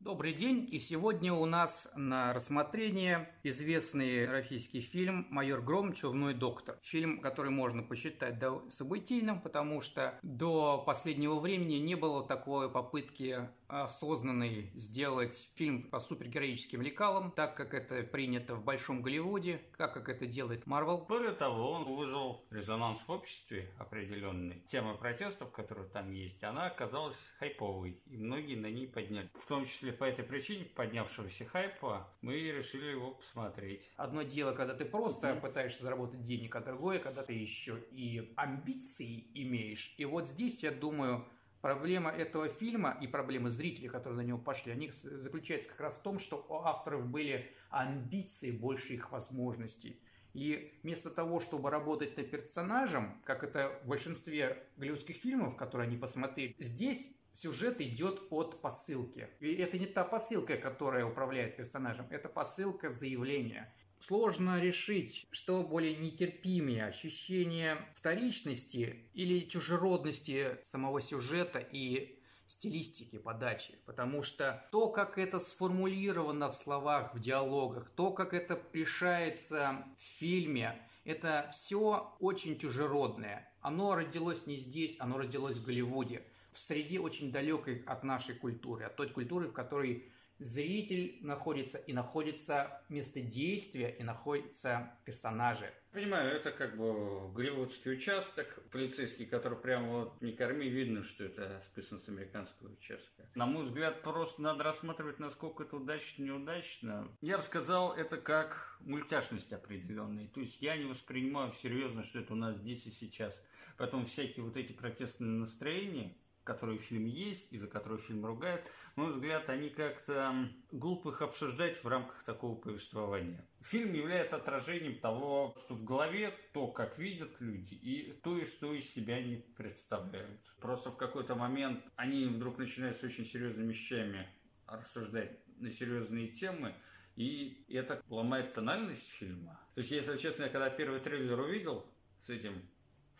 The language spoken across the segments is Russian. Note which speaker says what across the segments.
Speaker 1: Добрый день, и сегодня у нас на рассмотрение известный российский фильм «Майор Гром. Чувной доктор». Фильм, который можно посчитать событийным, потому что до последнего времени не было такой попытки осознанной сделать фильм по супергероическим лекалам, так как это принято в Большом Голливуде, так как это делает Марвел.
Speaker 2: Более того, он вызвал резонанс в обществе определенный. Тема протестов, которая там есть, она оказалась хайповой, и многие на ней подняли. В том числе числе по этой причине поднявшегося хайпа мы решили его посмотреть.
Speaker 1: Одно дело, когда ты просто mm-hmm. пытаешься заработать денег, а другое, когда ты еще и амбиции имеешь. И вот здесь, я думаю, Проблема этого фильма и проблема зрителей, которые на него пошли, они заключаются как раз в том, что у авторов были амбиции больше их возможностей. И вместо того, чтобы работать над персонажем, как это в большинстве голливудских фильмов, которые они посмотрели, здесь сюжет идет от посылки. И это не та посылка, которая управляет персонажем, это посылка заявления. Сложно решить, что более нетерпимее, ощущение вторичности или чужеродности самого сюжета и стилистики подачи, потому что то, как это сформулировано в словах, в диалогах, то, как это решается в фильме, это все очень чужеродное. Оно родилось не здесь, оно родилось в Голливуде в среде очень далекой от нашей культуры, от той культуры, в которой зритель находится и находится место действия и находятся персонажи.
Speaker 2: Понимаю, это как бы голливудский участок полицейский, который прямо вот не корми, видно, что это списан с американского участка. На мой взгляд, просто надо рассматривать, насколько это удачно, неудачно. Я бы сказал, это как мультяшность определенная. То есть я не воспринимаю серьезно, что это у нас здесь и сейчас. Поэтому всякие вот эти протестные настроения, которые в фильме есть и за которые фильм ругает, на мой взгляд, они как-то глупо их обсуждать в рамках такого повествования. Фильм является отражением того, что в голове, то, как видят люди, и то, и что из себя они представляют. Просто в какой-то момент они вдруг начинают с очень серьезными вещами рассуждать на серьезные темы, и это ломает тональность фильма. То есть, если честно, я когда первый трейлер увидел с этим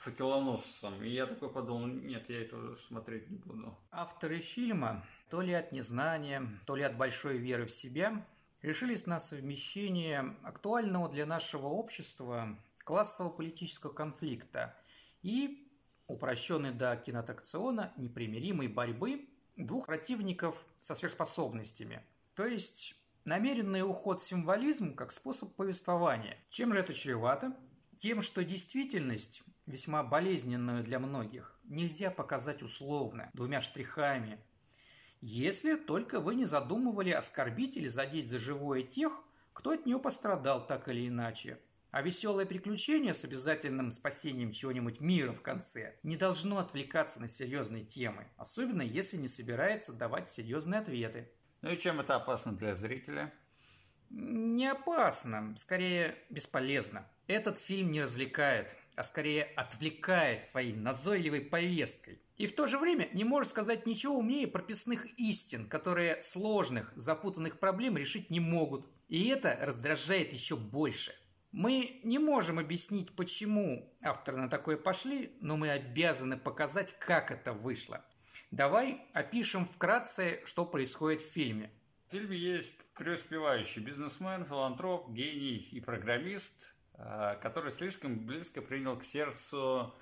Speaker 2: факелоносцем. И я такой подумал, нет, я этого смотреть не буду.
Speaker 1: Авторы фильма, то ли от незнания, то ли от большой веры в себя, решились на совмещение актуального для нашего общества классово-политического конфликта и упрощенной до кинотакциона непримиримой борьбы двух противников со сверхспособностями. То есть намеренный уход в символизм как способ повествования. Чем же это чревато? Тем, что действительность, весьма болезненную для многих, нельзя показать условно, двумя штрихами. Если только вы не задумывали оскорбить или задеть за живое тех, кто от нее пострадал так или иначе. А веселое приключение с обязательным спасением чего-нибудь мира в конце не должно отвлекаться на серьезные темы, особенно если не собирается давать серьезные ответы.
Speaker 2: Ну и чем это опасно для зрителя?
Speaker 1: Не опасно, скорее бесполезно. Этот фильм не развлекает, а скорее отвлекает своей назойливой повесткой. И в то же время не может сказать ничего умнее прописных истин, которые сложных, запутанных проблем решить не могут. И это раздражает еще больше. Мы не можем объяснить, почему авторы на такое пошли, но мы обязаны показать, как это вышло. Давай опишем вкратце, что происходит в фильме.
Speaker 2: В фильме есть преуспевающий бизнесмен, филантроп, гений и программист, который слишком близко принял к сердцу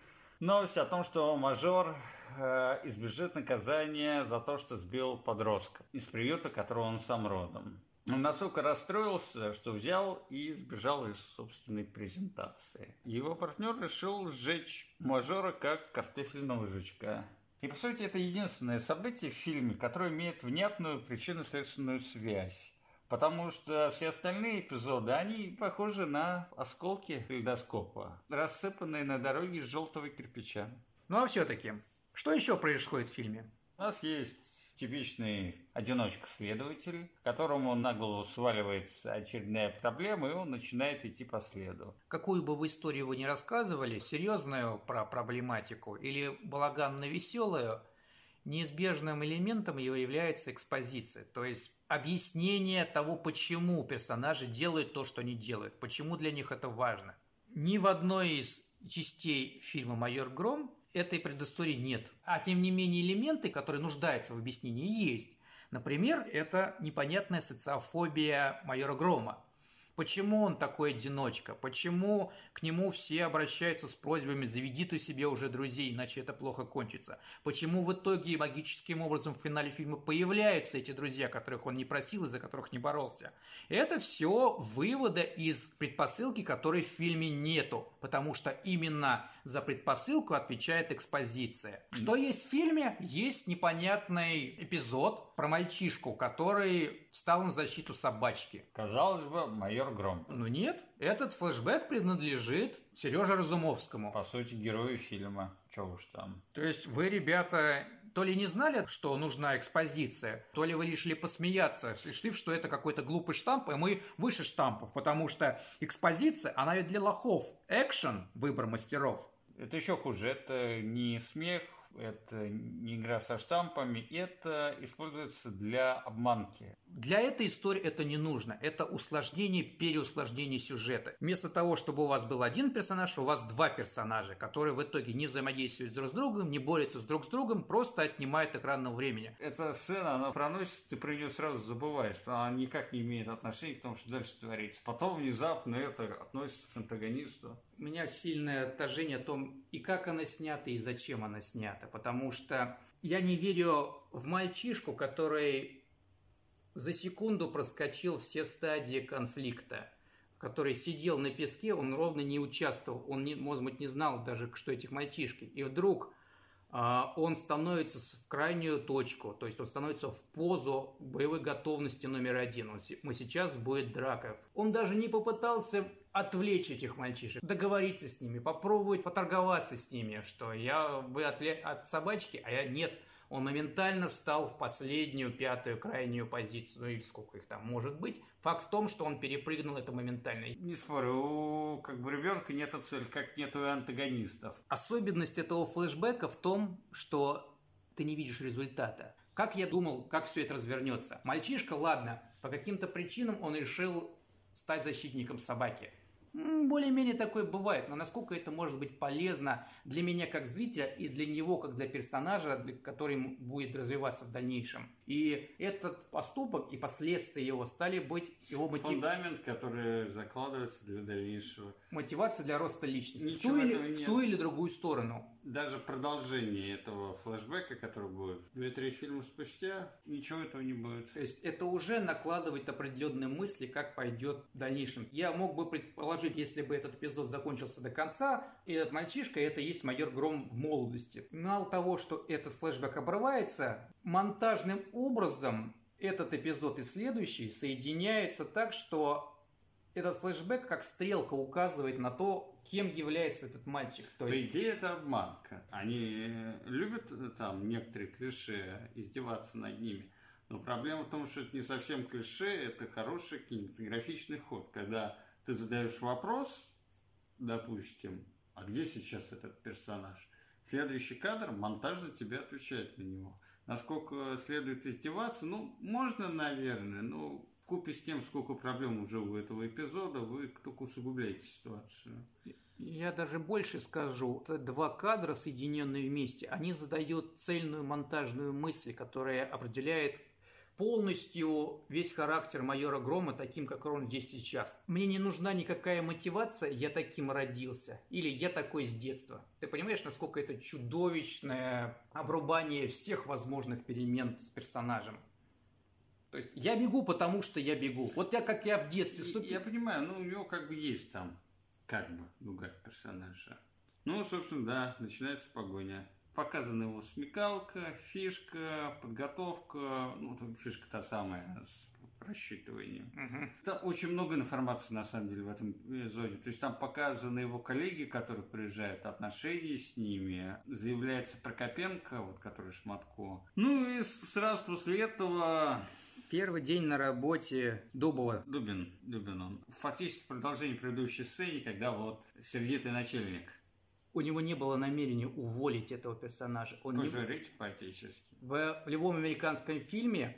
Speaker 2: новость о том, что мажор э, избежит наказания за то, что сбил подростка из приюта, которого он сам родом. Он настолько расстроился, что взял и сбежал из собственной презентации. Его партнер решил сжечь мажора как картофельного жучка. И, по сути, это единственное событие в фильме, которое имеет внятную причинно-следственную связь. Потому что все остальные эпизоды, они похожи на осколки ледоскопа, рассыпанные на дороге из желтого кирпича.
Speaker 1: Ну а все-таки, что еще происходит в фильме?
Speaker 2: У нас есть типичный одиночка-следователь, которому на голову сваливается очередная проблема, и он начинает идти по следу.
Speaker 1: Какую бы вы историю вы ни рассказывали, серьезную про проблематику или балаганно-веселую, неизбежным элементом его является экспозиция, то есть объяснение того, почему персонажи делают то, что они делают, почему для них это важно. Ни в одной из частей фильма «Майор Гром» этой предыстории нет. А тем не менее элементы, которые нуждаются в объяснении, есть. Например, это непонятная социофобия майора Грома. Почему он такой одиночка? Почему к нему все обращаются с просьбами «заведи ты себе уже друзей, иначе это плохо кончится»? Почему в итоге магическим образом в финале фильма появляются эти друзья, которых он не просил и за которых не боролся? Это все выводы из предпосылки, которой в фильме нету, потому что именно за предпосылку отвечает экспозиция. Что есть в фильме? Есть непонятный эпизод про мальчишку, который встал на защиту собачки.
Speaker 2: Казалось бы, майор Гром.
Speaker 1: Но нет, этот флешбэк принадлежит Сереже Разумовскому.
Speaker 2: По сути, герою фильма. Чего уж там.
Speaker 1: То есть вы, ребята, то ли не знали, что нужна экспозиция, то ли вы решили посмеяться, решив, что это какой-то глупый штамп, и мы выше штампов, потому что экспозиция, она ведь для лохов. Экшен – выбор мастеров.
Speaker 2: Это еще хуже. Это не смех, это не игра со штампами, это используется для обманки.
Speaker 1: Для этой истории это не нужно. Это усложнение, переусложнение сюжета. Вместо того, чтобы у вас был один персонаж, у вас два персонажа, которые в итоге не взаимодействуют друг с другом, не борются с друг с другом, просто отнимают экранного времени.
Speaker 2: Эта сцена, она проносится, ты про нее сразу забываешь. Она никак не имеет отношения к тому, что дальше творится. Потом внезапно это относится к антагонисту.
Speaker 1: У меня сильное отторжение о том, и как она снята, и зачем она снята. Потому что я не верю в мальчишку, который за секунду проскочил все стадии конфликта, который сидел на песке, он ровно не участвовал, он, не, может быть, не знал даже, что этих мальчишки. И вдруг а, он становится в крайнюю точку, то есть он становится в позу боевой готовности номер один. Он, мы сейчас будет драка. Он даже не попытался отвлечь этих мальчишек, договориться с ними, попробовать поторговаться с ними, что я вы от, от собачки, а я нет – он моментально встал в последнюю, пятую, крайнюю позицию, ну или сколько их там может быть. Факт в том, что он перепрыгнул это моментально.
Speaker 2: Не спорю, у как бы ребенка нет цель, как нет у антагонистов.
Speaker 1: Особенность этого флешбека в том, что ты не видишь результата. Как я думал, как все это развернется? Мальчишка, ладно, по каким-то причинам он решил стать защитником собаки. Более-менее такое бывает, но насколько это может быть полезно для меня как зрителя и для него как для персонажа, который будет развиваться в дальнейшем. И этот поступок и последствия его стали быть его
Speaker 2: мотив... Фундамент, который закладывается для дальнейшего.
Speaker 1: Мотивация для роста личности. в ту, или, в ту или другую сторону.
Speaker 2: Даже продолжение этого флешбека, который будет две-три фильма спустя, ничего этого не будет.
Speaker 1: То есть это уже накладывает определенные мысли, как пойдет в дальнейшем. Я мог бы предположить, если бы этот эпизод закончился до конца, и этот мальчишка, это есть майор Гром в молодости. Мало того, что этот флешбэк обрывается, монтажным образом этот эпизод и следующий соединяются так, что этот флешбэк как стрелка указывает на то, кем является этот мальчик.
Speaker 2: То есть... По идее, это обманка. Они э, любят э, там некоторые клише издеваться над ними. Но проблема в том, что это не совсем клише, это хороший кинематографичный ход. Когда ты задаешь вопрос, допустим, а где сейчас этот персонаж? Следующий кадр монтажно тебе отвечает на него. Насколько следует издеваться, ну, можно, наверное, но купе с тем, сколько проблем уже у этого эпизода, вы только усугубляете ситуацию.
Speaker 1: Я даже больше скажу. Это два кадра, соединенные вместе, они задают цельную монтажную мысль, которая определяет полностью весь характер майора Грома таким, как он здесь сейчас. Мне не нужна никакая мотивация, я таким родился. Или я такой с детства. Ты понимаешь, насколько это чудовищное обрубание всех возможных перемен с персонажем? То есть я бегу, потому что я бегу. Вот я как я в детстве
Speaker 2: ступил. Я понимаю, ну у него как бы есть там как бы другая персонажа. Ну, собственно, да, начинается погоня. Показана его смекалка, фишка, подготовка. Ну, фишка та самая с рассчитыванием. Угу. Там очень много информации, на самом деле, в этом эпизоде. То есть там показаны его коллеги, которые приезжают, отношения с ними. Заявляется Прокопенко, вот который Шматко. Ну и сразу после этого
Speaker 1: Первый день на работе Дубова.
Speaker 2: Дубин, Дубин он. Фактически продолжение предыдущей сцены, когда вот сердитый начальник.
Speaker 1: У него не было намерения уволить этого персонажа.
Speaker 2: Он Пожарить не... по-отечески.
Speaker 1: В любом американском фильме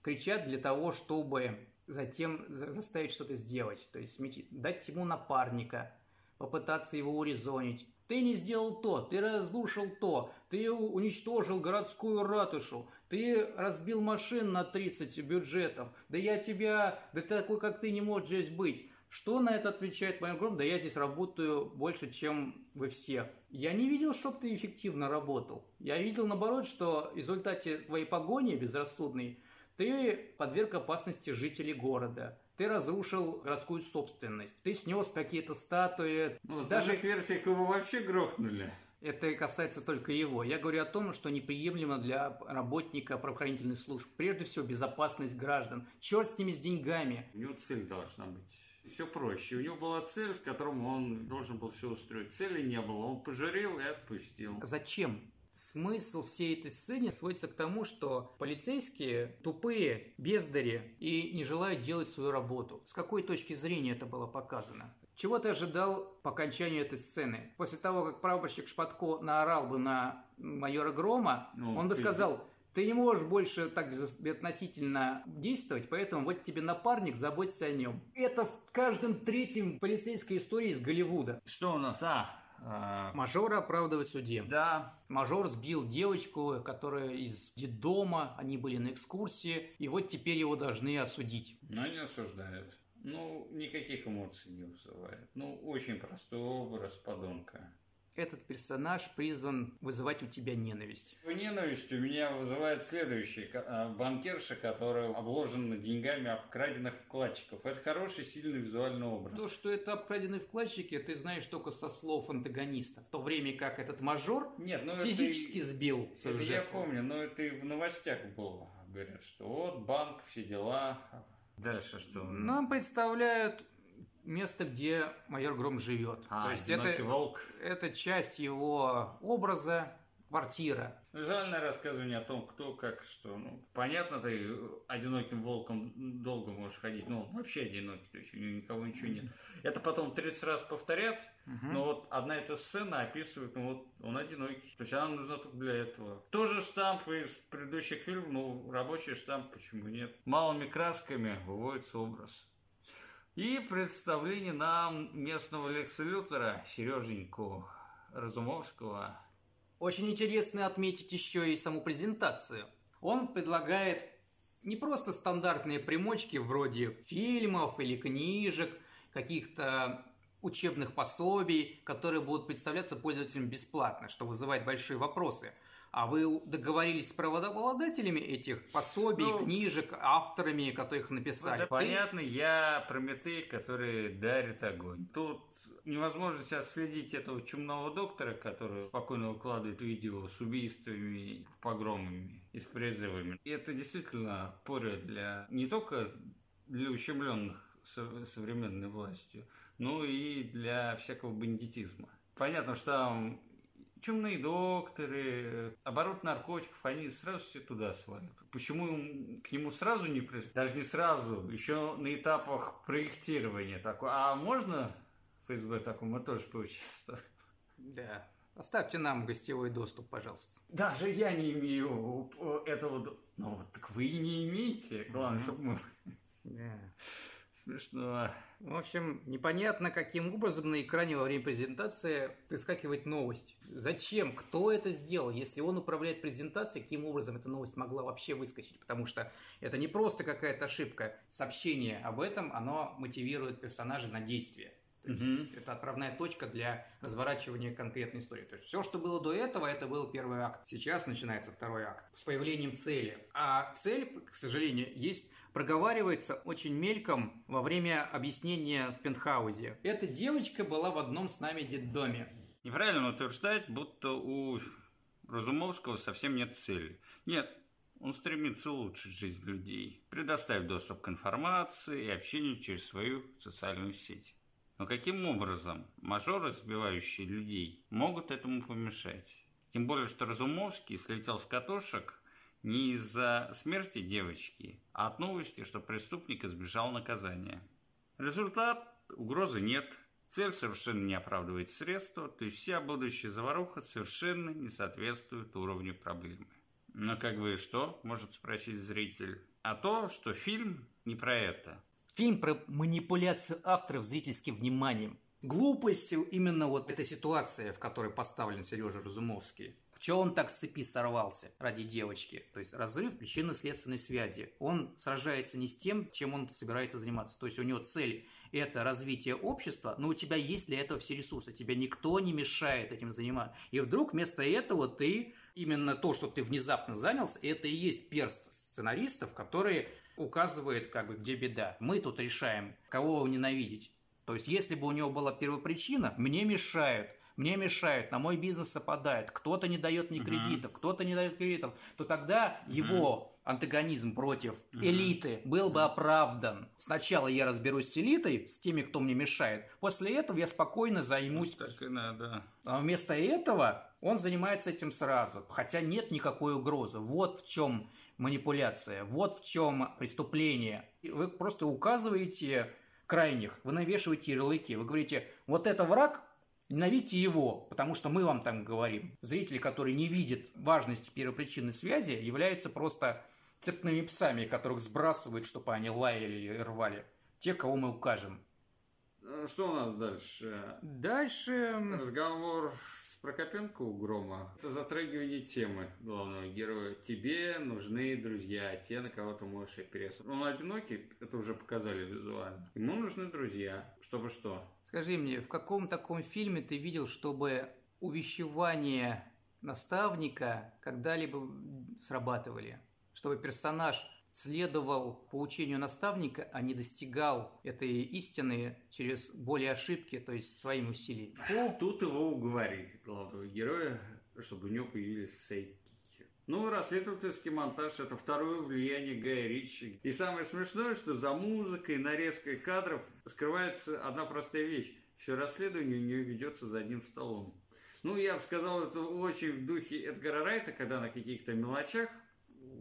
Speaker 1: кричат для того, чтобы затем заставить что-то сделать. То есть дать ему напарника, попытаться его урезонить. Ты не сделал то, ты разрушил то, ты уничтожил городскую ратушу, ты разбил машин на 30 бюджетов, да я тебя, да такой, как ты, не можешь здесь быть. Что на это отвечает Майор Гром? Да я здесь работаю больше, чем вы все. Я не видел, чтобы ты эффективно работал. Я видел, наоборот, что в результате твоей погони безрассудной ты подверг опасности жителей города. Ты разрушил городскую собственность. Ты снес какие-то статуи.
Speaker 2: Ну, в даже версиях его вообще грохнули.
Speaker 1: Это касается только его. Я говорю о том, что неприемлемо для работника правоохранительных служб. Прежде всего, безопасность граждан. Черт с ними с деньгами.
Speaker 2: У него цель должна быть все проще. У него была цель, с которой он должен был все устроить. Цели не было, он пожурил и отпустил.
Speaker 1: Зачем? Смысл всей этой сцены сводится к тому, что полицейские тупые, бездари и не желают делать свою работу. С какой точки зрения это было показано? Чего ты ожидал по окончанию этой сцены? После того, как прапорщик Шпатко наорал бы на майора Грома, ну, он бы ты... сказал, ты не можешь больше так относительно действовать, поэтому вот тебе напарник, заботься о нем. Это в каждом третьем полицейской истории из Голливуда.
Speaker 2: Что у нас? А...
Speaker 1: Мажора оправдывают в суде.
Speaker 2: Да.
Speaker 1: Мажор сбил девочку, которая из детдома, они были на экскурсии, и вот теперь его должны осудить.
Speaker 2: Но они осуждают. Ну, никаких эмоций не вызывает. Ну, очень простой образ подонка
Speaker 1: этот персонаж призван вызывать у тебя ненависть?
Speaker 2: Ненависть у меня вызывает следующий. А, банкирша, которая обложена деньгами обкраденных вкладчиков. Это хороший, сильный визуальный образ.
Speaker 1: То, что это обкраденные вкладчики, ты знаешь только со слов антагониста. В то время как этот мажор Нет, ну физически это, сбил
Speaker 2: свою это жертву. Я помню, но это и в новостях было. Говорят, что вот банк, все дела. Дальше что?
Speaker 1: Нам представляют место, где майор Гром живет.
Speaker 2: А, То есть это, волк.
Speaker 1: это часть его образа, квартира.
Speaker 2: Визуальное рассказывание о том, кто, как, что. Ну, понятно, ты одиноким волком долго можешь ходить, ну, вообще одинокий, то есть у него никого ничего нет. Это потом 30 раз повторят, угу. но вот одна эта сцена описывает, ну вот он одинокий. То есть она нужна только для этого. Тоже штамп из предыдущих фильмов, ну, рабочий штамп, почему нет? Малыми красками выводится образ. И представление нам местного Лекса Лютера, Сереженьку Разумовского.
Speaker 1: Очень интересно отметить еще и саму презентацию. Он предлагает не просто стандартные примочки вроде фильмов или книжек, каких-то учебных пособий, которые будут представляться пользователям бесплатно, что вызывает большие вопросы – а вы договорились с правообладателями этих пособий, ну, книжек, авторами, которые их написали?
Speaker 2: Да, понятно, я Прометей, который дарит огонь. Тут невозможно сейчас следить этого чумного доктора, который спокойно выкладывает видео с убийствами, погромами и с призывами. И это действительно поря для не только для ущемленных современной властью, но и для всякого бандитизма. Понятно, что там чумные докторы, оборот наркотиков, они сразу все туда свалят. Почему к нему сразу не? Даже не сразу, еще на этапах проектирования такое. А можно ФСБ такому мы тоже поучаствовать?
Speaker 1: Да. Оставьте нам гостевой доступ, пожалуйста.
Speaker 2: Даже я не имею этого... Ну, вот так вы и не имеете. Главное, чтобы мы... Да. Смешно.
Speaker 1: В общем, непонятно, каким образом на экране во время презентации выскакивает новость. Зачем? Кто это сделал? Если он управляет презентацией, каким образом эта новость могла вообще выскочить? Потому что это не просто какая-то ошибка. Сообщение об этом, оно мотивирует персонажа на действие. Угу. Это отправная точка для разворачивания конкретной истории. То есть все, что было до этого, это был первый акт. Сейчас начинается второй акт с появлением цели. А цель, к сожалению, есть проговаривается очень мельком во время объяснения в пентхаузе. Эта девочка была в одном с нами детдоме.
Speaker 2: Неправильно утверждать, будто у Разумовского совсем нет цели. Нет, он стремится улучшить жизнь людей, предоставить доступ к информации и общению через свою социальную сеть. Но каким образом мажоры, сбивающие людей, могут этому помешать? Тем более, что Разумовский слетел с катушек не из-за смерти девочки, а от новости, что преступник избежал наказания. Результат – угрозы нет, цель совершенно не оправдывает средства, то есть вся будущая заваруха совершенно не соответствует уровню проблемы. Но как бы что, может спросить зритель? А то, что фильм не про это.
Speaker 1: Фильм про манипуляцию авторов зрительским вниманием. глупость именно вот эта ситуация, в которой поставлен Сережа Разумовский. Чего он так с цепи сорвался ради девочки? То есть разрыв причинно-следственной связи. Он сражается не с тем, чем он собирается заниматься. То есть у него цель – это развитие общества, но у тебя есть для этого все ресурсы. Тебе никто не мешает этим заниматься. И вдруг вместо этого ты, именно то, что ты внезапно занялся, это и есть перст сценаристов, которые указывает, как бы, где беда. Мы тут решаем, кого ненавидеть. То есть, если бы у него была первопричина, мне мешают, мне мешают, на мой бизнес опадает, кто-то не дает мне кредитов, uh-huh. кто-то не дает кредитов, то тогда uh-huh. его антагонизм против uh-huh. элиты был бы оправдан. Сначала я разберусь с элитой, с теми, кто мне мешает. После этого я спокойно займусь.
Speaker 2: Так и надо.
Speaker 1: А вместо этого он занимается этим сразу, хотя нет никакой угрозы. Вот в чем манипуляция. Вот в чем преступление. Вы просто указываете крайних, вы навешиваете ярлыки, вы говорите, вот это враг, ненавидьте его, потому что мы вам там говорим. Зрители, которые не видят важности первопричинной связи, являются просто цепными псами, которых сбрасывают, чтобы они лаяли и рвали. Те, кого мы укажем.
Speaker 2: Что у нас дальше?
Speaker 1: Дальше...
Speaker 2: Разговор Прокопенко у Грома – это затрагивание темы главного героя. Тебе нужны друзья, те, на кого ты можешь опереться. Он одинокий, это уже показали визуально. Ему нужны друзья, чтобы что?
Speaker 1: Скажи мне, в каком таком фильме ты видел, чтобы увещевание наставника когда-либо срабатывали? Чтобы персонаж следовал поучению наставника, а не достигал этой истины через более ошибки, то есть своими усилиями.
Speaker 2: Тут его уговорили, главного героя, чтобы у него появились сейдкики. Ну, расследовательский монтаж – это второе влияние Гая Ричи. И самое смешное, что за музыкой, нарезкой кадров скрывается одна простая вещь. Все расследование у нее ведется за одним столом. Ну, я бы сказал, это очень в духе Эдгара Райта, когда на каких-то мелочах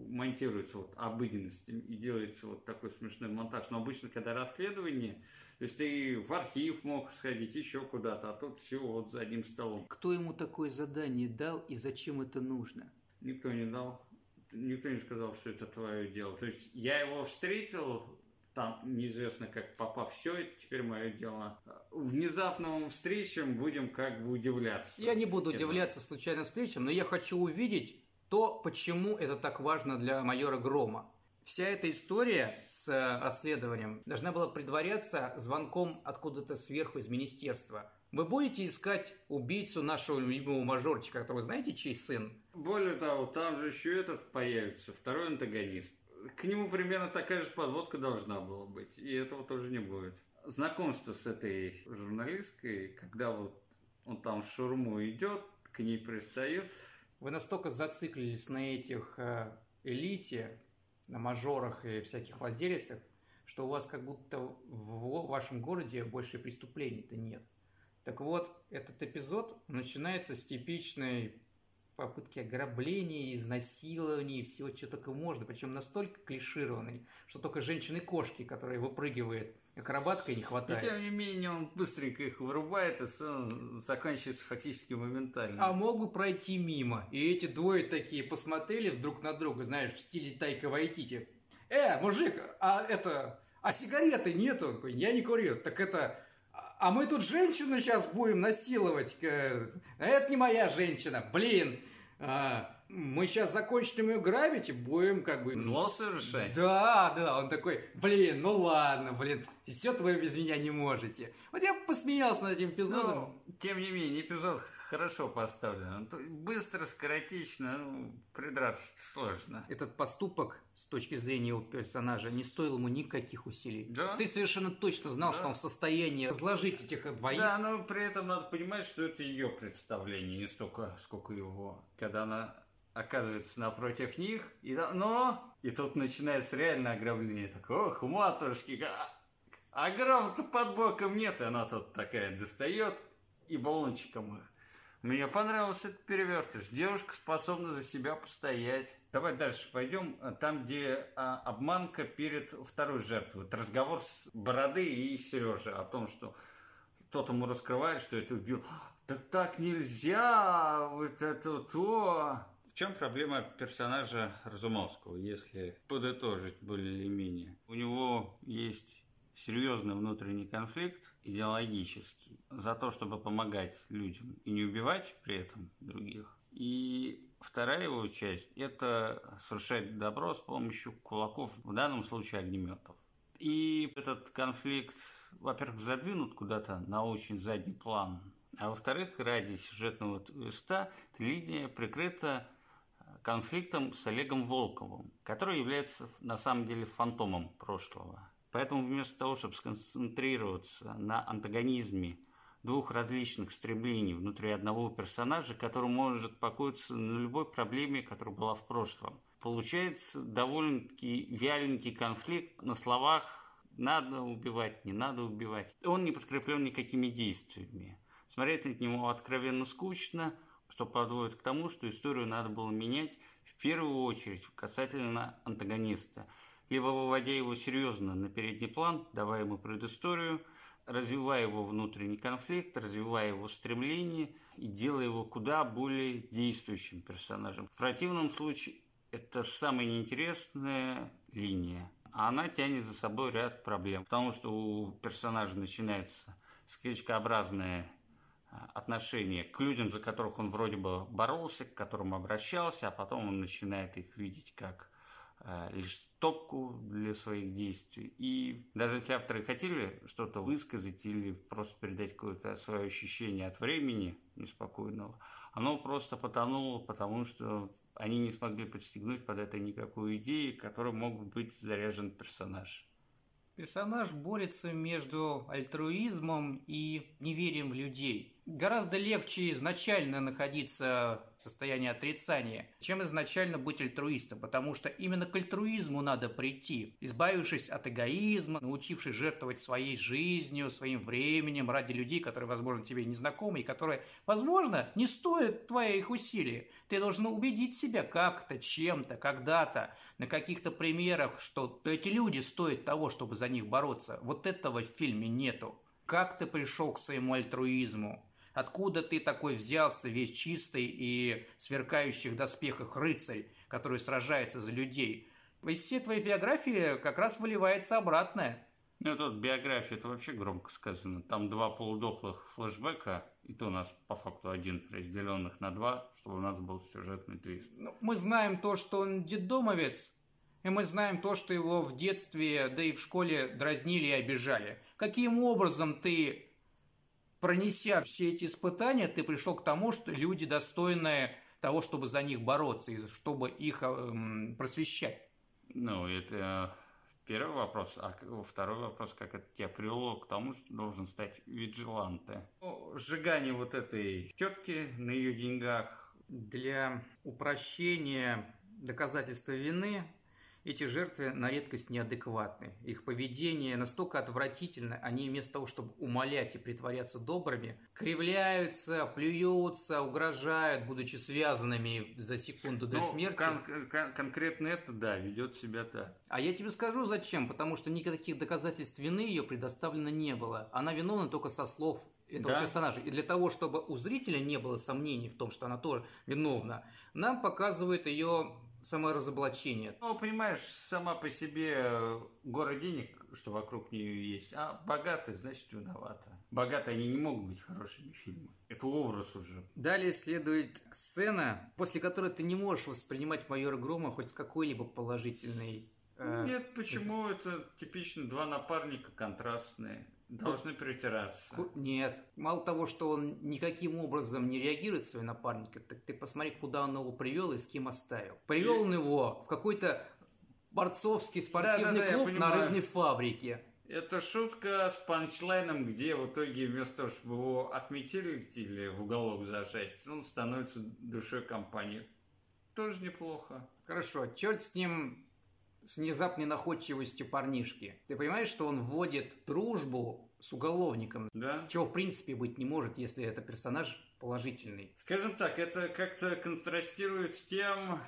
Speaker 2: монтируется вот обыденность и делается вот такой смешной монтаж. Но обычно, когда расследование, то есть ты в архив мог сходить еще куда-то, а тут все вот за одним столом.
Speaker 1: Кто ему такое задание дал и зачем это нужно?
Speaker 2: Никто не дал. Никто не сказал, что это твое дело. То есть я его встретил, там неизвестно как попав, все, это теперь мое дело. Внезапным встречам будем как бы удивляться.
Speaker 1: Я не буду удивляться случайным встречам, но я хочу увидеть то, почему это так важно для майора Грома. Вся эта история с э, расследованием должна была предваряться звонком откуда-то сверху из министерства. Вы будете искать убийцу нашего любимого мажорчика, который знаете, чей сын?
Speaker 2: Более того, там же еще этот появится, второй антагонист. К нему примерно такая же подводка должна была быть, и этого тоже не будет. Знакомство с этой журналисткой, когда вот он там в шурму идет, к ней пристает –
Speaker 1: вы настолько зациклились на этих э, элите, на мажорах и всяких владельцах, что у вас как будто в вашем городе больше преступлений-то нет. Так вот, этот эпизод начинается с типичной попытки ограбления, изнасилования и всего, что только можно. Причем настолько клишированный, что только женщины-кошки, которые выпрыгивают акробаткой, не хватает.
Speaker 2: И тем не менее он быстренько их вырубает, и заканчивается фактически моментально.
Speaker 1: А могу пройти мимо. И эти двое такие посмотрели друг на друга, знаешь, в стиле Тайка Вайтити. Э, мужик, а это... А сигареты нету? Я не курю. Так это а мы тут женщину сейчас будем насиловать. Это не моя женщина, блин. А, мы сейчас закончим ее грабить и будем как бы...
Speaker 2: Зло совершать.
Speaker 1: Да, да, он такой, блин, ну ладно, блин, все вы без меня не можете. Вот я посмеялся над этим эпизодом.
Speaker 2: Но, тем не менее, эпизод хорошо поставлен. Быстро, скоротечно, ну, придраться сложно.
Speaker 1: Этот поступок с точки зрения его персонажа не стоил ему никаких усилий.
Speaker 2: Да?
Speaker 1: Ты совершенно точно знал, да. что он в состоянии разложить этих двоих.
Speaker 2: Да, но при этом надо понимать, что это ее представление, не столько, сколько его. Когда она оказывается напротив них, и, но... И тут начинается реально ограбление. Так, ох, матушки, а, а грамма-то под боком нет, и она тут такая достает и баллончиком их мне понравился этот перевертыш. Девушка способна за себя постоять. Давай дальше пойдем. Там, где а, обманка перед второй жертвой. Вот разговор с Бороды и Сережи о том, что тот ему раскрывает, что это убил. Так так нельзя! Вот это то! В чем проблема персонажа Разумовского, если подытожить более или менее? У него есть серьезный внутренний конфликт идеологический. за то, чтобы помогать людям и не убивать при этом других. И вторая его часть – это совершать добро с помощью кулаков, в данном случае огнеметов. И этот конфликт, во-первых, задвинут куда-то на очень задний план, а во-вторых, ради сюжетного твиста линия прикрыта конфликтом с Олегом Волковым, который является на самом деле фантомом прошлого. Поэтому вместо того, чтобы сконцентрироваться на антагонизме двух различных стремлений внутри одного персонажа, который может покоиться на любой проблеме, которая была в прошлом, получается довольно-таки вяленький конфликт на словах «надо убивать», «не надо убивать». Он не подкреплен никакими действиями. Смотреть на него откровенно скучно – что подводит к тому, что историю надо было менять в первую очередь касательно антагониста, либо выводя его серьезно на передний план, давая ему предысторию, развивая его внутренний конфликт, развивая его стремление и делая его куда более действующим персонажем. В противном случае это самая неинтересная линия, а она тянет за собой ряд проблем, потому что у персонажа начинается скричкообразная отношение к людям, за которых он вроде бы боролся, к которым обращался, а потом он начинает их видеть как э, лишь стопку для своих действий. И даже если авторы хотели что-то высказать или просто передать какое-то свое ощущение от времени неспокойного, оно просто потонуло, потому что они не смогли подстегнуть под это никакую идею, которой мог быть заряжен персонаж.
Speaker 1: Персонаж борется между альтруизмом и неверием в людей. Гораздо легче изначально находиться в состоянии отрицания, чем изначально быть альтруистом, потому что именно к альтруизму надо прийти, избавившись от эгоизма, научившись жертвовать своей жизнью, своим временем ради людей, которые, возможно, тебе не знакомы и которые, возможно, не стоят твоих усилий. Ты должен убедить себя как-то, чем-то, когда-то, на каких-то примерах, что эти люди стоят того, чтобы за них бороться. Вот этого в фильме нету. Как ты пришел к своему альтруизму? Откуда ты такой взялся, весь чистый и сверкающих доспехах рыцарь, который сражается за людей? Из всей твоей биографии как раз выливается обратное.
Speaker 2: Ну, тут биография, это вообще громко сказано. Там два полудохлых флешбека, и то у нас по факту один, разделенных на два, чтобы у нас был сюжетный твист.
Speaker 1: Ну, мы знаем то, что он деддомовец, и мы знаем то, что его в детстве, да и в школе дразнили и обижали. Каким образом ты пронеся все эти испытания, ты пришел к тому, что люди достойны того, чтобы за них бороться и чтобы их э, просвещать.
Speaker 2: Ну, это первый вопрос. А второй вопрос, как это тебя привело к тому, что должен стать виджиланте? Ну, сжигание вот этой тетки на ее деньгах.
Speaker 1: Для упрощения доказательства вины эти жертвы на редкость неадекватны. Их поведение настолько отвратительно, они вместо того, чтобы умолять и притворяться добрыми, кривляются, плюются, угрожают, будучи связанными за секунду до ну, смерти.
Speaker 2: Кон- кон- конкретно это, да, ведет себя так.
Speaker 1: А я тебе скажу зачем, потому что никаких доказательств вины ее предоставлено не было. Она виновна только со слов этого да? персонажа. И для того, чтобы у зрителя не было сомнений в том, что она тоже виновна, нам показывают ее саморазоблачение.
Speaker 2: Ну, понимаешь, сама по себе э, гора денег, что вокруг нее есть, а богатая, значит, виновата. Богатые они не могут быть хорошими фильмами. Это образ уже.
Speaker 1: Далее следует сцена, после которой ты не можешь воспринимать майора Грома хоть какой-либо положительной
Speaker 2: э, нет, почему это типично два напарника контрастные? Должны притираться.
Speaker 1: Нет. Мало того, что он никаким образом не реагирует своего напарника, так ты посмотри, куда он его привел и с кем оставил. Привел он его в какой-то борцовский спортивный да, да, да, клуб на рыбной фабрике.
Speaker 2: Это шутка с панчлайном, где в итоге вместо того, чтобы его отметить или в уголок зажать, он становится душой компании. Тоже неплохо.
Speaker 1: Хорошо, черт с ним с внезапной находчивостью парнишки. Ты понимаешь, что он вводит дружбу с уголовником?
Speaker 2: Да.
Speaker 1: Чего в принципе быть не может, если это персонаж положительный.
Speaker 2: Скажем так, это как-то контрастирует с тем,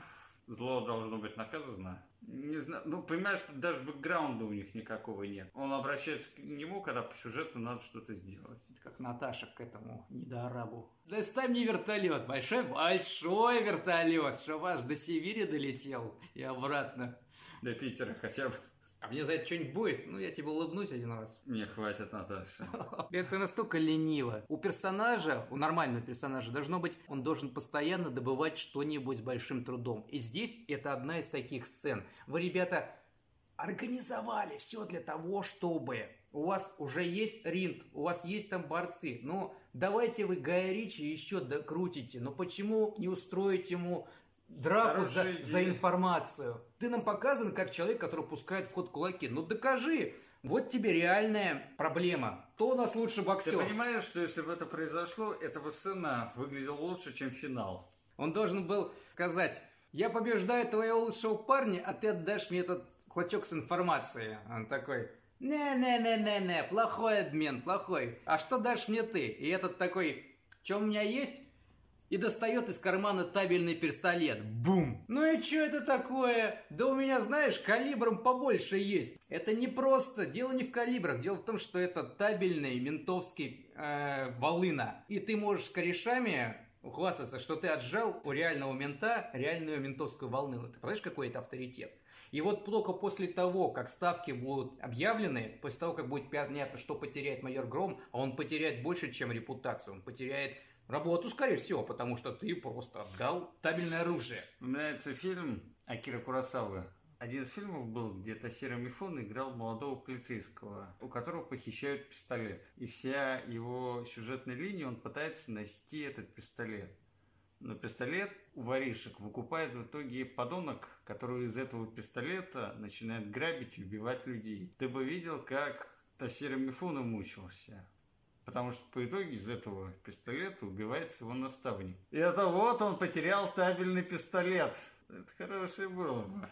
Speaker 2: зло должно быть наказано. Не знаю, ну, понимаешь, даже бэкграунда у них никакого нет. Он обращается к нему, когда по сюжету надо что-то сделать.
Speaker 1: Как Наташа к этому недоарабу. Доставь мне вертолет, большой, большой вертолет, чтобы аж до Сибири долетел и обратно
Speaker 2: до Питера хотя бы.
Speaker 1: А мне за это что-нибудь будет? Ну, я тебе улыбнусь один раз.
Speaker 2: Мне хватит, Наташа.
Speaker 1: Это настолько лениво. У персонажа, у нормального персонажа должно быть, он должен постоянно добывать что-нибудь с большим трудом. И здесь это одна из таких сцен. Вы, ребята, организовали все для того, чтобы у вас уже есть ринг, у вас есть там борцы. Ну, давайте вы Гая Ричи еще докрутите. Но почему не устроить ему драку за, за информацию? Ты нам показан как человек, который пускает в ход кулаки. Ну, докажи. Вот тебе реальная проблема. То у нас лучше боксер.
Speaker 2: Ты понимаешь, что если бы это произошло, эта бы сцена выглядела лучше, чем финал.
Speaker 1: Он должен был сказать, я побеждаю твоего лучшего парня, а ты отдашь мне этот клочок с информацией. Он такой, не-не-не-не-не, плохой обмен, плохой. А что дашь мне ты? И этот такой, что у меня есть? И достает из кармана табельный пистолет. Бум! Ну и что это такое? Да у меня, знаешь, калибром побольше есть. Это не просто. Дело не в калибрах. Дело в том, что это табельный ментовский э, волына. И ты можешь с корешами ухвастаться, что ты отжал у реального мента реальную ментовскую волну. Ты понимаешь, какой это авторитет? И вот только после того, как ставки будут объявлены, после того, как будет понятно, что потеряет майор Гром, а он потеряет больше, чем репутацию, он потеряет работу, скорее всего, потому что ты просто отдал табельное оружие.
Speaker 2: Вспоминается фильм Акира Курасавы. Один из фильмов был, где Тасира Мифун играл молодого полицейского, у которого похищают пистолет. И вся его сюжетная линия, он пытается найти этот пистолет. Но пистолет у воришек выкупает в итоге подонок, который из этого пистолета начинает грабить и убивать людей. Ты бы видел, как Тасира Мифуна мучился. Потому что по итоге из этого пистолета убивается его наставник. И это вот он потерял табельный пистолет. Это хорошее было бы.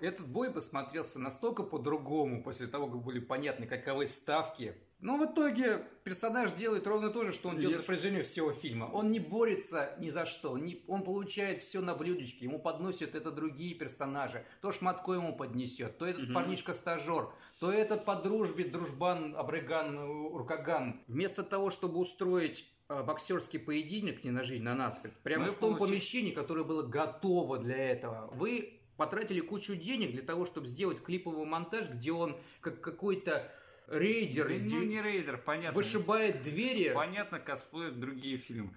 Speaker 1: Этот бой посмотрелся настолько по-другому после того, как были понятны, каковы ставки но в итоге персонаж делает ровно то же, что он делает на протяжении всего фильма. Он не борется ни за что. Не, он получает все на блюдечке. Ему подносят это другие персонажи. То Шматко ему поднесет, то этот угу. парнишка-стажер, то этот по дружбе дружбан Абрыган Уркаган. Вместо того, чтобы устроить э, боксерский поединок не на жизнь, на нас, прямо Мы в том получили... помещении, которое было готово для этого, вы потратили кучу денег для того, чтобы сделать клиповый монтаж, где он как какой-то рейдер. Да,
Speaker 2: ну не рейдер, понятно.
Speaker 1: Вышибает двери.
Speaker 2: Понятно, косплеят другие фильмы.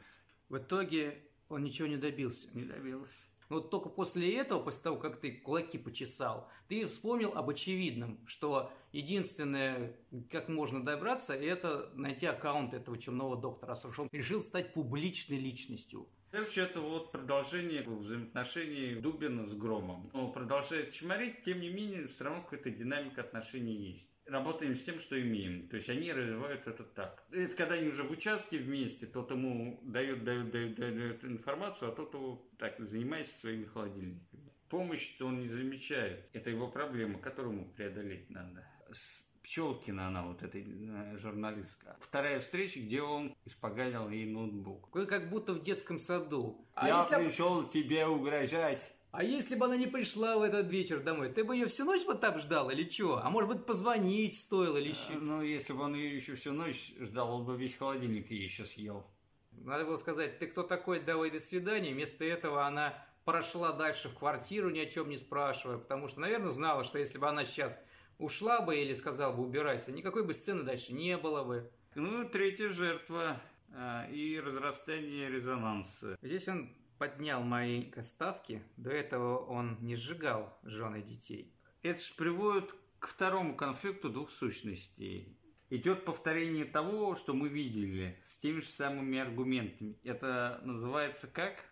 Speaker 1: В итоге он ничего не добился.
Speaker 2: Не добился.
Speaker 1: Но вот только после этого, после того, как ты кулаки почесал, ты вспомнил об очевидном, что единственное, как можно добраться, это найти аккаунт этого чумного доктора, раз уж он решил стать публичной личностью.
Speaker 2: Короче, это вот продолжение взаимоотношений Дубина с Громом. Он продолжает чморить, тем не менее, все равно какая-то динамика отношений есть работаем с тем, что имеем. То есть они развивают это так. Это когда они уже в участке вместе, тот ему дает, дает, дает, дает, дает информацию, а тот его так занимается своими холодильниками. Помощь-то он не замечает. Это его проблема, которую ему преодолеть надо. С Пчелкина она, вот этой э, журналистка. Вторая встреча, где он испоганил ей ноутбук.
Speaker 1: Вы как будто в детском саду.
Speaker 2: А Я если... пришел тебе угрожать.
Speaker 1: А если бы она не пришла в этот вечер домой, ты бы ее всю ночь вот там ждал или что? А может быть позвонить стоило или еще?
Speaker 2: Ну, если бы он ее еще всю ночь ждал, он бы весь холодильник ей еще съел.
Speaker 1: Надо было сказать, ты кто такой, давай до свидания. Вместо этого она прошла дальше в квартиру, ни о чем не спрашивая, потому что, наверное, знала, что если бы она сейчас ушла бы или сказала бы убирайся, никакой бы сцены дальше не было бы.
Speaker 2: Ну, третья жертва а, и разрастание резонанса.
Speaker 1: Здесь он поднял мои ставки, до этого он не сжигал жены детей.
Speaker 2: Это же приводит к второму конфликту двух сущностей. Идет повторение того, что мы видели, с теми же самыми аргументами. Это называется как?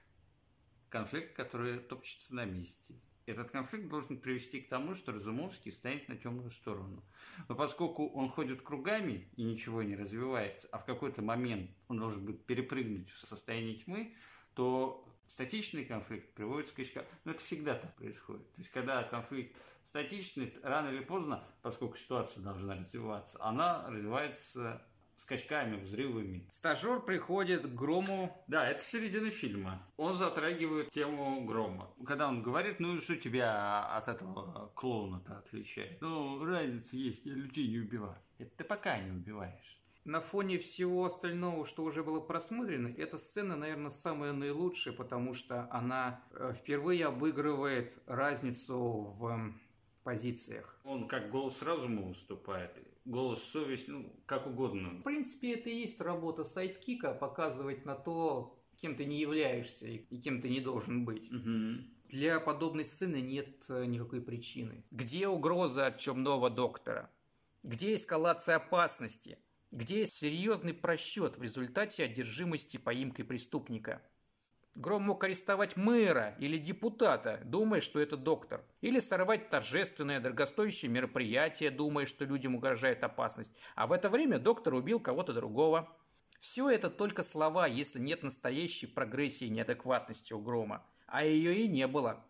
Speaker 2: Конфликт, который топчется на месте. Этот конфликт должен привести к тому, что Разумовский станет на темную сторону. Но поскольку он ходит кругами и ничего не развивается, а в какой-то момент он должен будет перепрыгнуть в состояние тьмы, то статичный конфликт приводит к скачкам. Но это всегда так происходит. То есть, когда конфликт статичный, рано или поздно, поскольку ситуация должна развиваться, она развивается скачками, взрывами.
Speaker 1: Стажер приходит к Грому.
Speaker 2: Да, это середина фильма. Он затрагивает тему Грома. Когда он говорит, ну что тебя от этого клоуна-то отличает? Ну, разница есть, я людей не убиваю. Это ты пока не убиваешь
Speaker 1: на фоне всего остального, что уже было просмотрено, эта сцена, наверное, самая наилучшая, потому что она э, впервые обыгрывает разницу в позициях.
Speaker 2: Он как голос разума выступает, голос совести, ну, как угодно.
Speaker 1: В принципе, это и есть работа сайдкика, показывать на то, кем ты не являешься и кем ты не должен быть.
Speaker 2: Угу.
Speaker 1: Для подобной сцены нет э, никакой причины. Где угроза от чумного доктора? Где эскалация опасности? Где есть серьезный просчет в результате одержимости поимкой преступника? Гром мог арестовать мэра или депутата, думая, что это доктор. Или сорвать торжественное, дорогостоящее мероприятие, думая, что людям угрожает опасность. А в это время доктор убил кого-то другого. Все это только слова, если нет настоящей прогрессии неадекватности у Грома. А ее и не было.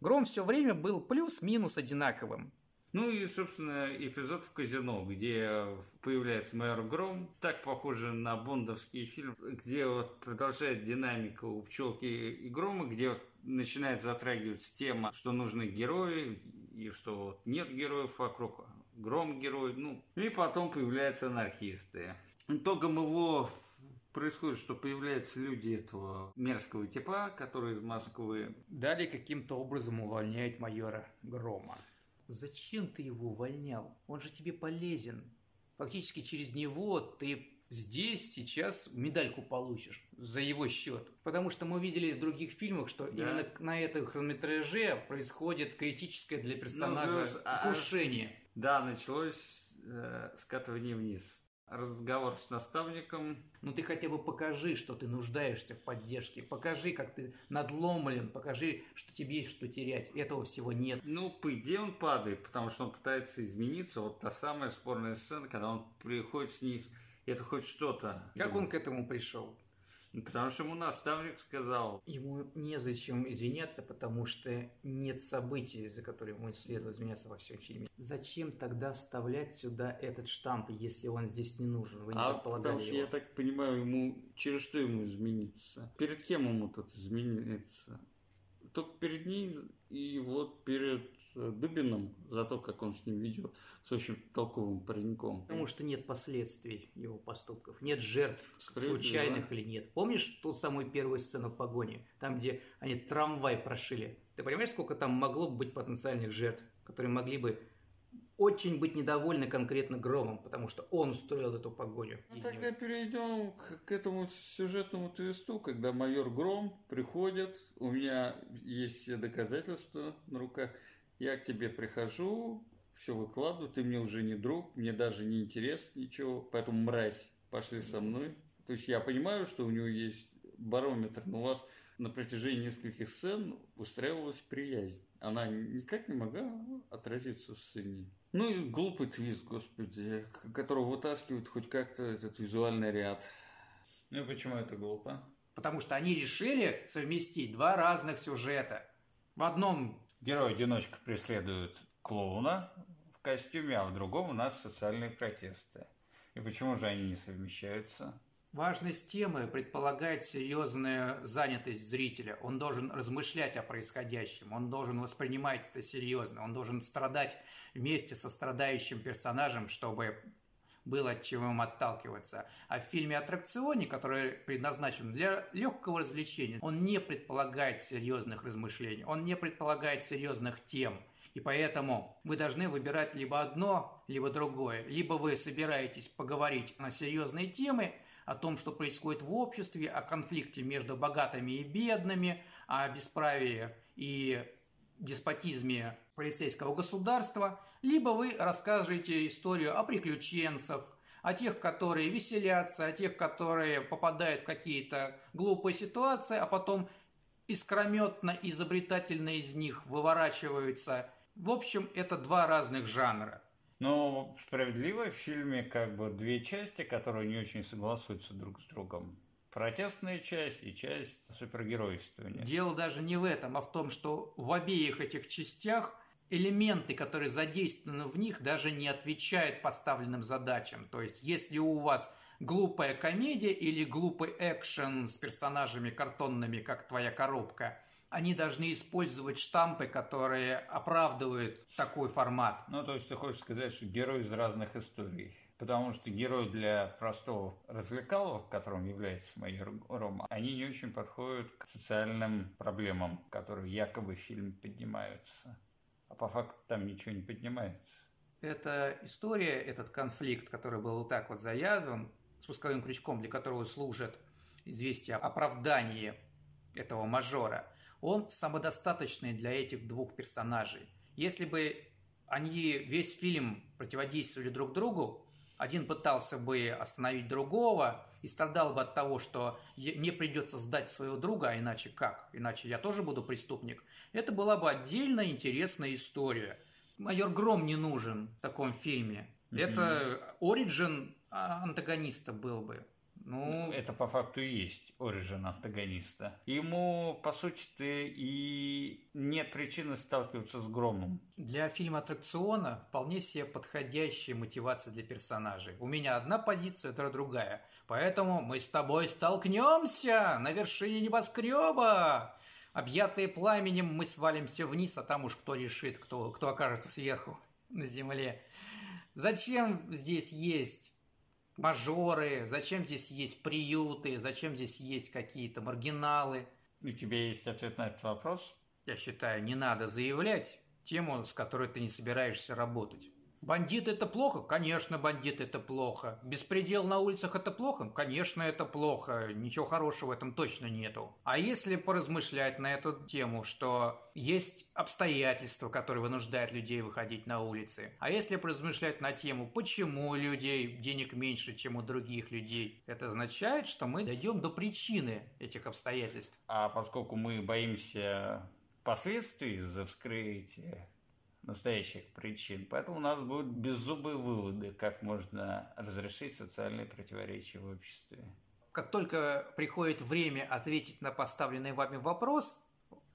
Speaker 1: Гром все время был плюс-минус одинаковым.
Speaker 2: Ну и, собственно, эпизод в казино, где появляется майор Гром, так похоже на бондовский фильм, где вот продолжает динамика у пчелки и грома, где вот начинает затрагиваться тема, что нужны герои, и что вот нет героев вокруг, гром герой, ну, и потом появляются анархисты. Итогом его происходит, что появляются люди этого мерзкого типа, который из Москвы.
Speaker 1: Далее каким-то образом увольняет майора Грома. Зачем ты его увольнял? Он же тебе полезен. Фактически через него ты здесь сейчас медальку получишь за его счет. Потому что мы видели в других фильмах, что да. именно на этом хронометраже происходит критическое для персонажа ну, плюс, крушение.
Speaker 2: А, да, началось э, скатывание вниз разговор с наставником.
Speaker 1: Ну ты хотя бы покажи, что ты нуждаешься в поддержке. Покажи, как ты надломлен. Покажи, что тебе есть что терять. Этого всего нет.
Speaker 2: Ну, по идее он падает, потому что он пытается измениться. Вот та самая спорная сцена, когда он приходит вниз. Это хоть что-то.
Speaker 1: Как он к этому пришел?
Speaker 2: Потому что ему наставник сказал.
Speaker 1: Ему незачем извиняться, потому что нет событий, за которые ему следует извиняться во всем фильме. Зачем тогда вставлять сюда этот штамп, если он здесь не нужен? Вы не
Speaker 2: а потому что, его? я так понимаю, ему через что ему измениться? Перед кем ему тут измениться? Только перед ней и вот перед Дубиным за то, как он с ним ведет, с очень толковым пареньком.
Speaker 1: Потому что нет последствий его поступков, нет жертв, случайных или нет. Помнишь ту самую первую сцену погони, там, где они трамвай прошили? Ты понимаешь, сколько там могло быть потенциальных жертв, которые могли бы очень быть недовольны конкретно Громом, потому что он устроил эту погоню.
Speaker 2: Ну, тогда перейдем к, к этому сюжетному твисту, когда майор Гром приходит, у меня есть все доказательства на руках, я к тебе прихожу, все выкладываю, ты мне уже не друг, мне даже не интересно ничего, поэтому мразь, пошли со мной. То есть я понимаю, что у него есть барометр, но у вас на протяжении нескольких сцен устраивалась приязнь. Она никак не могла отразиться в сцене. Ну и глупый твист, господи, которого вытаскивают хоть как-то этот визуальный ряд. Ну и почему это глупо?
Speaker 1: Потому что они решили совместить два разных сюжета. В одном...
Speaker 2: Герой-одиночка преследует клоуна в костюме, а в другом у нас социальные протесты. И почему же они не совмещаются?
Speaker 1: Важность темы предполагает серьезную занятость зрителя. Он должен размышлять о происходящем, он должен воспринимать это серьезно, он должен страдать вместе со страдающим персонажем, чтобы было от им отталкиваться. А в фильме «Аттракционе», который предназначен для легкого развлечения, он не предполагает серьезных размышлений, он не предполагает серьезных тем. И поэтому вы должны выбирать либо одно, либо другое. Либо вы собираетесь поговорить на серьезные темы – о том, что происходит в обществе, о конфликте между богатыми и бедными, о бесправии и деспотизме полицейского государства, либо вы расскажете историю о приключенцах, о тех, которые веселятся, о тех, которые попадают в какие-то глупые ситуации, а потом искрометно изобретательно из них выворачиваются. В общем, это два разных жанра.
Speaker 2: Но справедливо в фильме как бы две части, которые не очень согласуются друг с другом. Протестная часть и часть супергеройствования.
Speaker 1: Дело даже не в этом, а в том, что в обеих этих частях элементы, которые задействованы в них, даже не отвечают поставленным задачам. То есть, если у вас глупая комедия или глупый экшен с персонажами картонными, как твоя коробка – они должны использовать штампы, которые оправдывают такой формат.
Speaker 2: Ну, то есть ты хочешь сказать, что герой из разных историй. Потому что герой для простого развлекалого, которым является майор Рома, они не очень подходят к социальным проблемам, которые якобы в фильме поднимаются. А по факту там ничего не поднимается.
Speaker 1: Эта история, этот конфликт, который был так вот заявлен, спусковым крючком, для которого служит известие о этого мажора, он самодостаточный для этих двух персонажей. Если бы они весь фильм противодействовали друг другу, один пытался бы остановить другого и страдал бы от того, что мне придется сдать своего друга, а иначе как? Иначе я тоже буду преступник. Это была бы отдельная интересная история – майор Гром не нужен в таком фильме. Mm-hmm. Это оригин антагониста был бы.
Speaker 2: Ну, это по факту и есть оригин антагониста. Ему, по сути-то, и нет причины сталкиваться с Громом.
Speaker 1: Для фильма аттракциона вполне себе подходящая мотивация для персонажей. У меня одна позиция, это другая. Поэтому мы с тобой столкнемся на вершине небоскреба. Объятые пламенем, мы свалимся вниз, а там уж кто решит, кто, кто окажется сверху на земле. Зачем здесь есть мажоры, зачем здесь есть приюты, зачем здесь есть какие-то маргиналы?
Speaker 2: У тебя есть ответ на этот вопрос?
Speaker 1: Я считаю, не надо заявлять тему, с которой ты не собираешься работать. Бандит это плохо? Конечно, бандит это плохо. Беспредел на улицах это плохо? Конечно, это плохо. Ничего хорошего в этом точно нету. А если поразмышлять на эту тему, что есть обстоятельства, которые вынуждают людей выходить на улицы, а если поразмышлять на тему, почему у людей денег меньше, чем у других людей, это означает, что мы дойдем до причины этих обстоятельств.
Speaker 2: А поскольку мы боимся последствий за вскрытие настоящих причин. Поэтому у нас будут беззубые выводы, как можно разрешить социальные противоречия в обществе.
Speaker 1: Как только приходит время ответить на поставленный вами вопрос,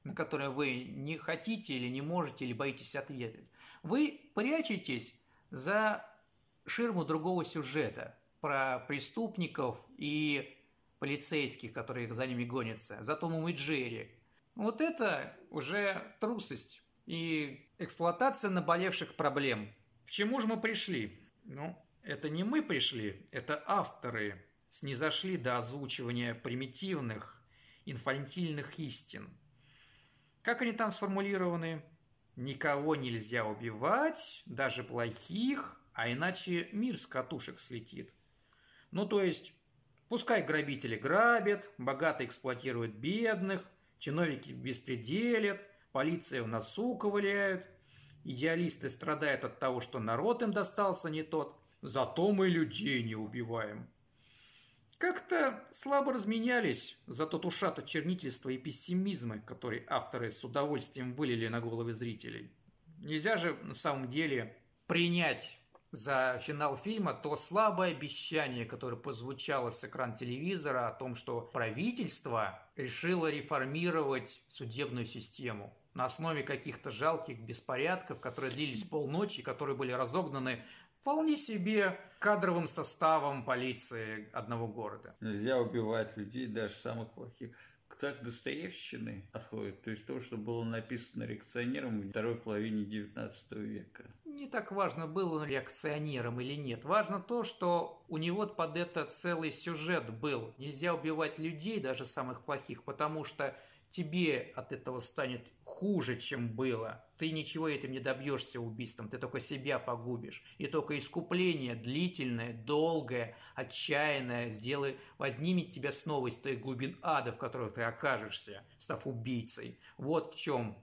Speaker 1: на который вы не хотите или не можете, или боитесь ответить, вы прячетесь за ширму другого сюжета про преступников и полицейских, которые за ними гонятся, за Томом и Джерри. Вот это уже трусость и эксплуатация наболевших проблем. К чему же мы пришли? Ну, это не мы пришли, это авторы снизошли до озвучивания примитивных, инфантильных истин. Как они там сформулированы? Никого нельзя убивать, даже плохих, а иначе мир с катушек слетит. Ну, то есть, пускай грабители грабят, богатые эксплуатируют бедных, чиновники беспределят – Полиция в носу ковыряют. Идеалисты страдают от того, что народ им достался не тот. Зато мы людей не убиваем. Как-то слабо разменялись за тот ушат от чернительства и пессимизма, который авторы с удовольствием вылили на головы зрителей. Нельзя же на самом деле принять за финал фильма то слабое обещание, которое позвучало с экрана телевизора о том, что правительство решило реформировать судебную систему на основе каких-то жалких беспорядков, которые длились полночи, которые были разогнаны вполне себе кадровым составом полиции одного города.
Speaker 2: Нельзя убивать людей, даже самых плохих. Так Достоевщины отходит, то есть то, что было написано реакционером в второй половине XIX века.
Speaker 1: Не так важно, был он реакционером или нет. Важно то, что у него под это целый сюжет был. Нельзя убивать людей, даже самых плохих, потому что тебе от этого станет хуже, чем было. Ты ничего этим не добьешься убийством, ты только себя погубишь. И только искупление длительное, долгое, отчаянное сделай, поднимет тебя снова из той глубин ада, в которых ты окажешься, став убийцей. Вот в чем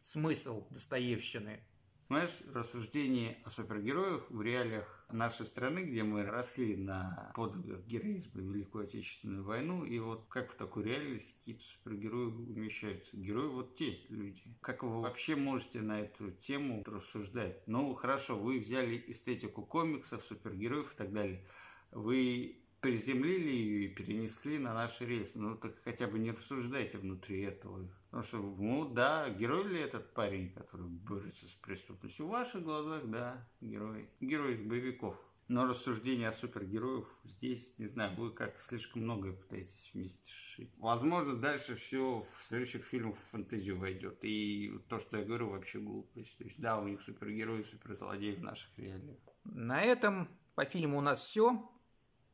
Speaker 1: смысл Достоевщины.
Speaker 2: Знаешь, рассуждение о супергероях в реалиях нашей страны, где мы росли на подвигах героизма Великую Отечественную войну, и вот как в такой реальности какие-то супергерои умещаются. Герои вот те люди. Как вы вообще можете на эту тему рассуждать? Ну, хорошо, вы взяли эстетику комиксов, супергероев и так далее. Вы приземлили ее и перенесли на наши рельсы. Ну, так хотя бы не рассуждайте внутри этого. Потому что, ну да, герой ли этот парень, который борется с преступностью? В ваших глазах, да, герой. Герой из боевиков. Но рассуждение о супергероях здесь, не знаю, вы как-то слишком многое пытаетесь вместе шить. Возможно, дальше все в следующих фильмах в фэнтезию войдет. И то, что я говорю, вообще глупость. То есть, да, у них супергерои, суперзлодеи в наших реалиях.
Speaker 1: На этом по фильму у нас все.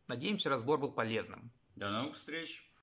Speaker 1: Надеемся, разбор был полезным.
Speaker 2: До новых встреч!